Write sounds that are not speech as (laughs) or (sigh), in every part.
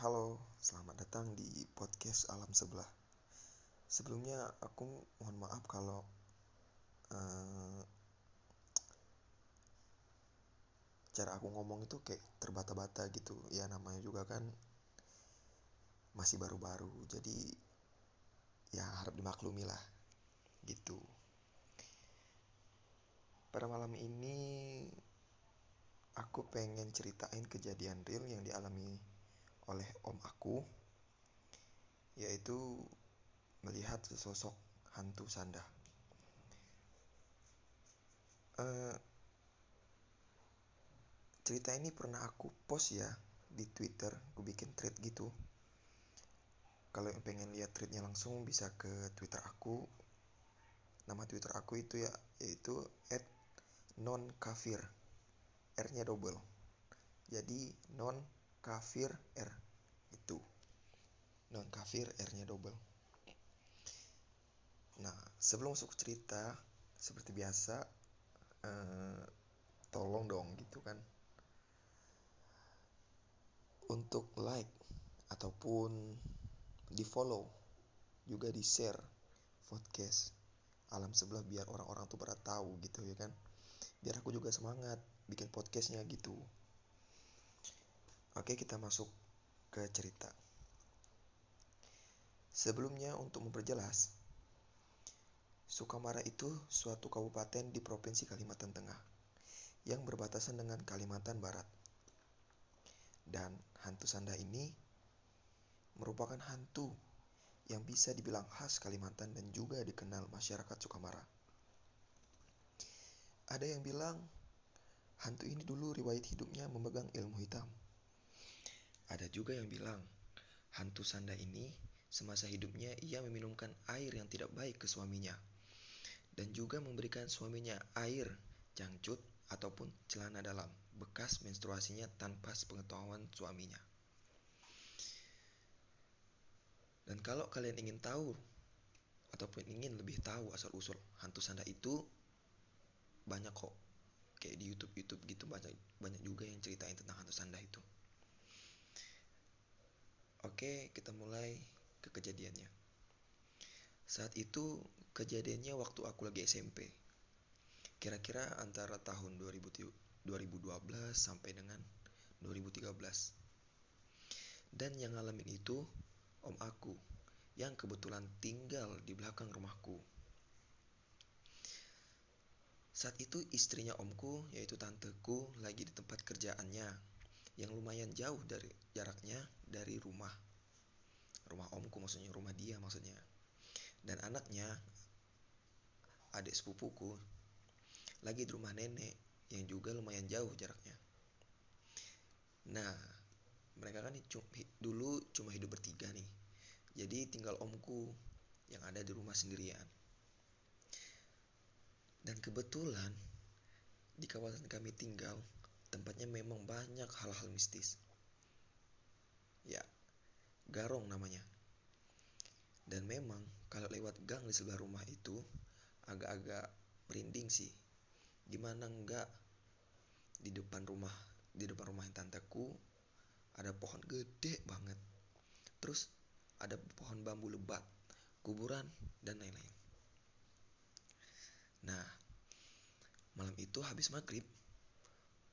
Halo, selamat datang di podcast Alam Sebelah. Sebelumnya aku mohon maaf kalau eh, cara aku ngomong itu kayak terbata-bata gitu. Ya namanya juga kan masih baru-baru, jadi ya harap dimaklumi lah gitu. Pada malam ini aku pengen ceritain kejadian real yang dialami oleh om aku yaitu melihat sesosok hantu sanda. Eh, cerita ini pernah aku post ya di Twitter, aku bikin thread gitu. Kalau yang pengen lihat threadnya langsung bisa ke Twitter aku. Nama Twitter aku itu ya yaitu @nonkafir. R-nya double. Jadi non kafir R itu. Non kafir R-nya double. Nah, sebelum masuk cerita seperti biasa eh, tolong dong gitu kan untuk like ataupun di follow juga di share podcast alam sebelah biar orang-orang tuh pada tahu gitu ya kan biar aku juga semangat bikin podcastnya gitu oke kita masuk ke cerita sebelumnya untuk memperjelas Sukamara itu suatu kabupaten di Provinsi Kalimantan Tengah yang berbatasan dengan Kalimantan Barat. Dan hantu sanda ini merupakan hantu yang bisa dibilang khas Kalimantan dan juga dikenal masyarakat Sukamara. Ada yang bilang hantu ini dulu riwayat hidupnya memegang ilmu hitam. Ada juga yang bilang hantu sanda ini semasa hidupnya ia meminumkan air yang tidak baik ke suaminya dan juga memberikan suaminya air jangcut ataupun celana dalam bekas menstruasinya tanpa sepengetahuan suaminya. Dan kalau kalian ingin tahu ataupun ingin lebih tahu asal-usul hantu sanda itu banyak kok kayak di YouTube YouTube gitu banyak banyak juga yang ceritain tentang hantu sanda itu. Oke, kita mulai ke kejadiannya. Saat itu kejadiannya waktu aku lagi SMP. Kira-kira antara tahun 2012 sampai dengan 2013. Dan yang ngalamin itu om aku yang kebetulan tinggal di belakang rumahku. Saat itu istrinya omku yaitu tanteku lagi di tempat kerjaannya yang lumayan jauh dari jaraknya dari rumah. Rumah omku maksudnya rumah dia maksudnya dan anaknya adik sepupuku lagi di rumah nenek yang juga lumayan jauh jaraknya. Nah, mereka kan dulu cuma hidup bertiga nih. Jadi tinggal omku yang ada di rumah sendirian. Dan kebetulan di kawasan kami tinggal tempatnya memang banyak hal-hal mistis. Ya, Garong namanya. Dan memang kalau lewat gang di sebelah rumah itu agak-agak merinding sih. Gimana enggak di depan rumah di depan rumah tanteku ada pohon gede banget. Terus ada pohon bambu lebat, kuburan dan lain-lain. Nah, malam itu habis maghrib,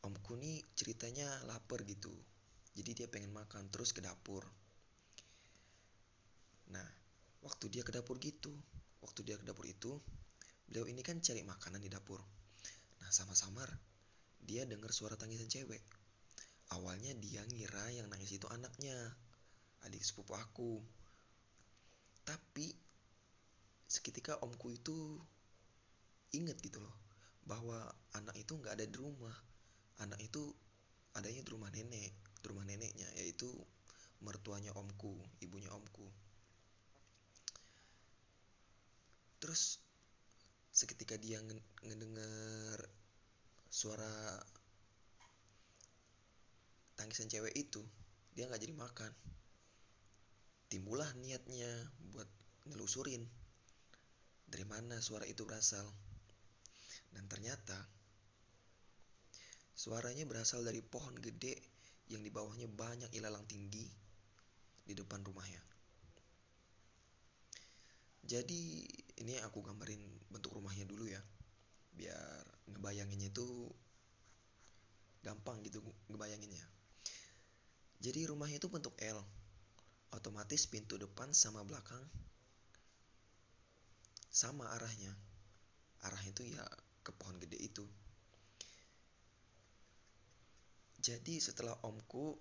omku nih ceritanya lapar gitu. Jadi dia pengen makan terus ke dapur. Nah, waktu dia ke dapur gitu waktu dia ke dapur itu beliau ini kan cari makanan di dapur nah sama samar dia dengar suara tangisan cewek awalnya dia ngira yang nangis itu anaknya adik sepupu aku tapi seketika omku itu inget gitu loh bahwa anak itu nggak ada di rumah anak itu adanya di rumah nenek di rumah neneknya yaitu mertuanya omku ibunya omku. Terus seketika dia ngedengar suara tangisan cewek itu dia nggak jadi makan. Timbullah niatnya buat nelusurin dari mana suara itu berasal? Dan ternyata suaranya berasal dari pohon gede yang di bawahnya banyak ilalang tinggi di depan rumahnya. Jadi ini aku gambarin bentuk rumahnya dulu ya, biar ngebayanginnya itu gampang gitu ngebayanginnya. Jadi rumahnya itu bentuk L, otomatis pintu depan sama belakang sama arahnya. Arahnya itu ya ke pohon gede itu. Jadi setelah omku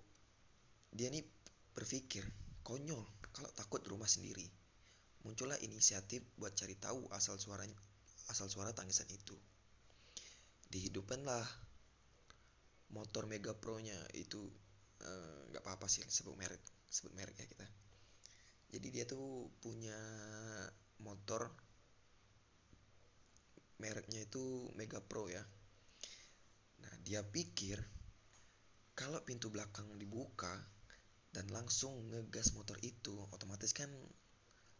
dia nih berpikir konyol kalau takut di rumah sendiri. Muncullah inisiatif buat cari tahu asal suara asal suara tangisan itu. Dihidupkanlah motor Mega Pro-nya itu eh, nggak uh, apa-apa sih sebut merek sebut merek ya kita. Jadi dia tuh punya motor mereknya itu Mega Pro ya. Nah, dia pikir kalau pintu belakang dibuka dan langsung ngegas motor itu otomatis kan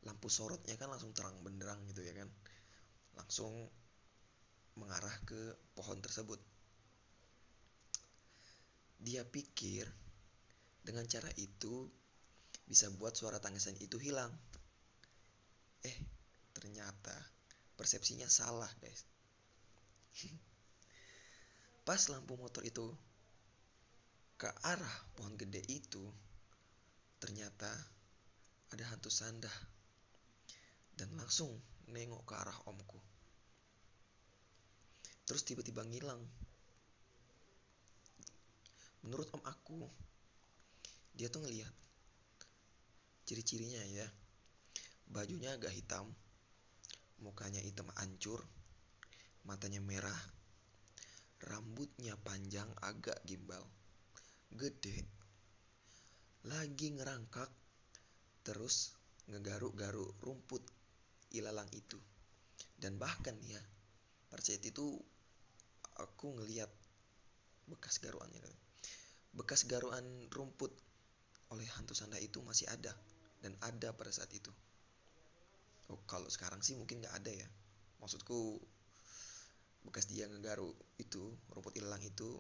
lampu sorotnya kan langsung terang benderang gitu ya kan. Langsung mengarah ke pohon tersebut. Dia pikir dengan cara itu bisa buat suara tangisan itu hilang. Eh ternyata persepsinya salah guys. (laughs) Pas lampu motor itu ke arah pohon gede itu, ternyata ada hantu sandah dan langsung nengok ke arah omku. Terus tiba-tiba ngilang. Menurut om aku, dia tuh ngeliat ciri-cirinya ya. Bajunya agak hitam, mukanya hitam ancur, matanya merah, rambutnya panjang agak gimbal gede lagi ngerangkak terus ngegaruk-garuk rumput ilalang itu. Dan bahkan ya saat itu aku ngeliat bekas garuannya. Bekas garuan rumput oleh hantu sanda itu masih ada dan ada pada saat itu. Oh kalau sekarang sih mungkin nggak ada ya. Maksudku bekas dia ngegaruk itu rumput ilalang itu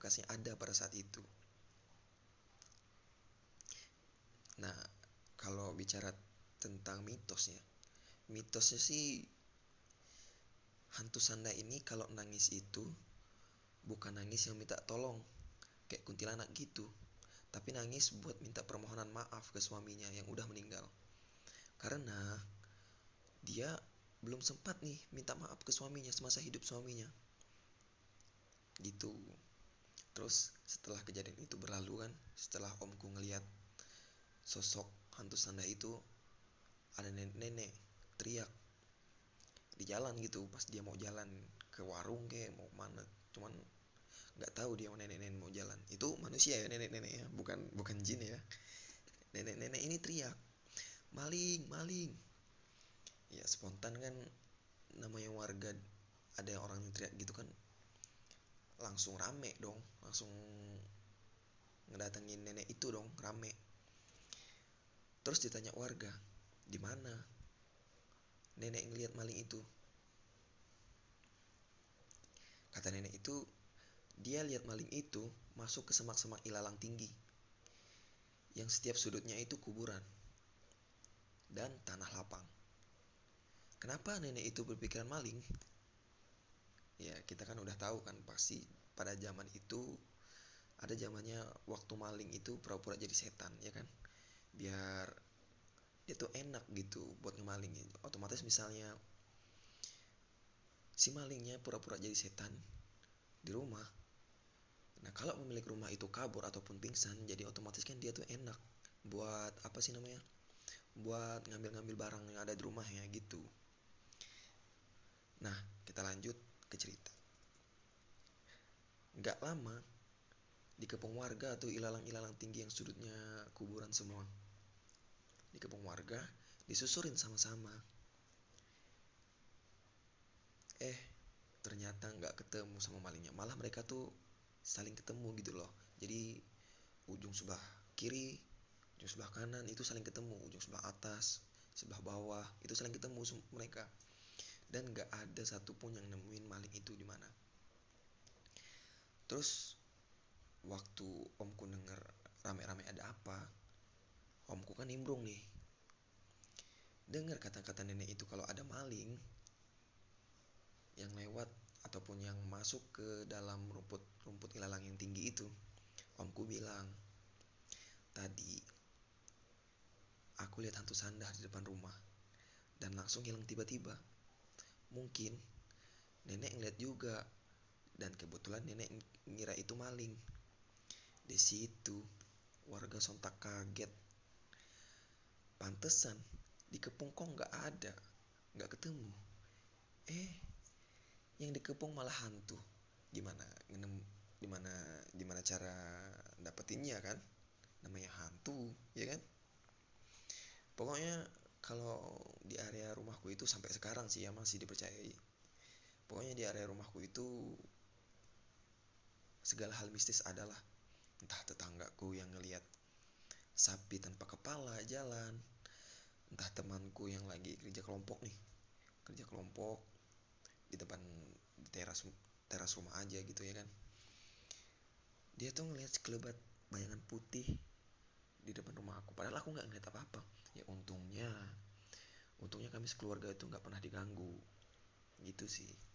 bekasnya ada pada saat itu. Nah, kalau bicara tentang mitosnya, mitosnya sih hantu sanda ini kalau nangis itu bukan nangis yang minta tolong kayak kuntilanak gitu, tapi nangis buat minta permohonan maaf ke suaminya yang udah meninggal. Karena dia belum sempat nih minta maaf ke suaminya semasa hidup suaminya. Gitu terus setelah kejadian itu berlalu kan setelah omku ngeliat sosok hantu sanda itu ada nenek-nenek teriak di jalan gitu pas dia mau jalan ke warung kayak mau mana cuman nggak tahu dia nenek-nenek mau jalan. Itu manusia ya nenek-nenek ya bukan bukan jin ya. Nenek-nenek ini teriak maling maling. Ya spontan kan namanya warga ada yang orang yang teriak gitu kan langsung rame dong langsung ngedatengin nenek itu dong rame. Terus ditanya warga di mana? Nenek ngelihat maling itu. Kata nenek itu dia lihat maling itu masuk ke semak-semak ilalang tinggi yang setiap sudutnya itu kuburan dan tanah lapang. Kenapa nenek itu berpikiran maling? Ya kita kan udah tahu kan pasti pada zaman itu ada zamannya waktu maling itu pura-pura jadi setan ya kan? Biar dia tuh enak gitu buat ngemalingin. Otomatis misalnya si malingnya pura-pura jadi setan di rumah. Nah kalau pemilik rumah itu kabur ataupun pingsan jadi otomatis kan dia tuh enak buat apa sih namanya buat ngambil-ngambil barang yang ada di rumahnya gitu. Nah kita lanjut ke cerita. Gak lama, di kepung warga atau ilalang-ilalang tinggi yang sudutnya kuburan semua. Di kepung warga, disusurin sama-sama. Eh, ternyata nggak ketemu sama malingnya. Malah mereka tuh saling ketemu gitu loh. Jadi ujung sebelah kiri, ujung sebelah kanan itu saling ketemu, ujung sebelah atas, sebelah bawah itu saling ketemu mereka dan gak ada satupun yang nemuin maling itu di mana terus waktu omku denger rame-rame ada apa omku kan nimbrung nih. Dengar kata-kata nenek itu kalau ada maling yang lewat ataupun yang masuk ke dalam rumput rumput ilalang yang tinggi itu omku bilang tadi aku lihat hantu sandar di depan rumah dan langsung hilang tiba-tiba. Mungkin nenek ngeliat juga dan kebetulan nenek ngira itu maling. Di situ warga sontak kaget. Pantesan dikepung kok nggak ada nggak ketemu. Eh yang dikepung malah hantu. Gimana gimana gimana cara dapetinnya kan? Namanya hantu ya kan? Pokoknya kalau di area rumahku itu sampai sekarang sih ya masih dipercayai. Pokoknya di area rumahku itu segala hal mistis adalah entah tetanggaku yang ngelihat sapi tanpa kepala jalan entah temanku yang lagi kerja kelompok nih kerja kelompok di depan di teras teras rumah aja gitu ya kan. Dia tuh ngelihat sekelebat bayangan putih di depan rumah aku padahal aku nggak ngeliat apa apa ya untungnya untungnya kami sekeluarga itu nggak pernah diganggu. Gitu sih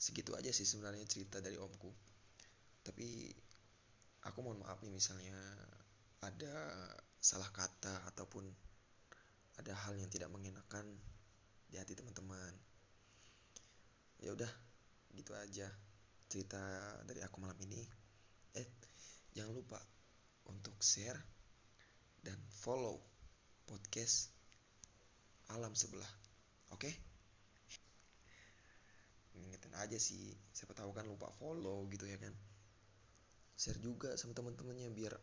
segitu aja sih sebenarnya cerita dari omku. Tapi aku mohon maaf nih misalnya ada salah kata ataupun ada hal yang tidak mengenakan di hati teman-teman. Ya udah gitu aja cerita dari aku malam ini. Eh jangan lupa untuk share dan follow podcast alam sebelah oke? okay? Ingetin aja sih. Siapa tahu kan lupa follow gitu ya kan. Share juga sama teman-temannya biar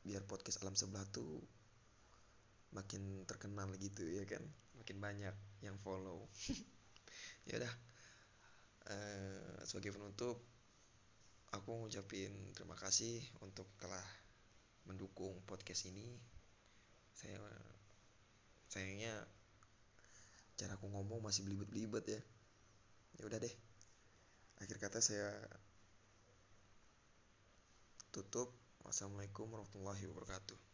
biar podcast alam sebelah tuh makin terkenal gitu ya kan. Makin banyak yang follow. (laughs) Ya udah. Uh, sebagai penutup aku ngucapin terima kasih untuk telah mendukung podcast ini. Saya sayangnya cara aku ngomong masih belibet-belibet ya ya udah deh. Akhir kata saya tutup. Wassalamualaikum warahmatullahi wabarakatuh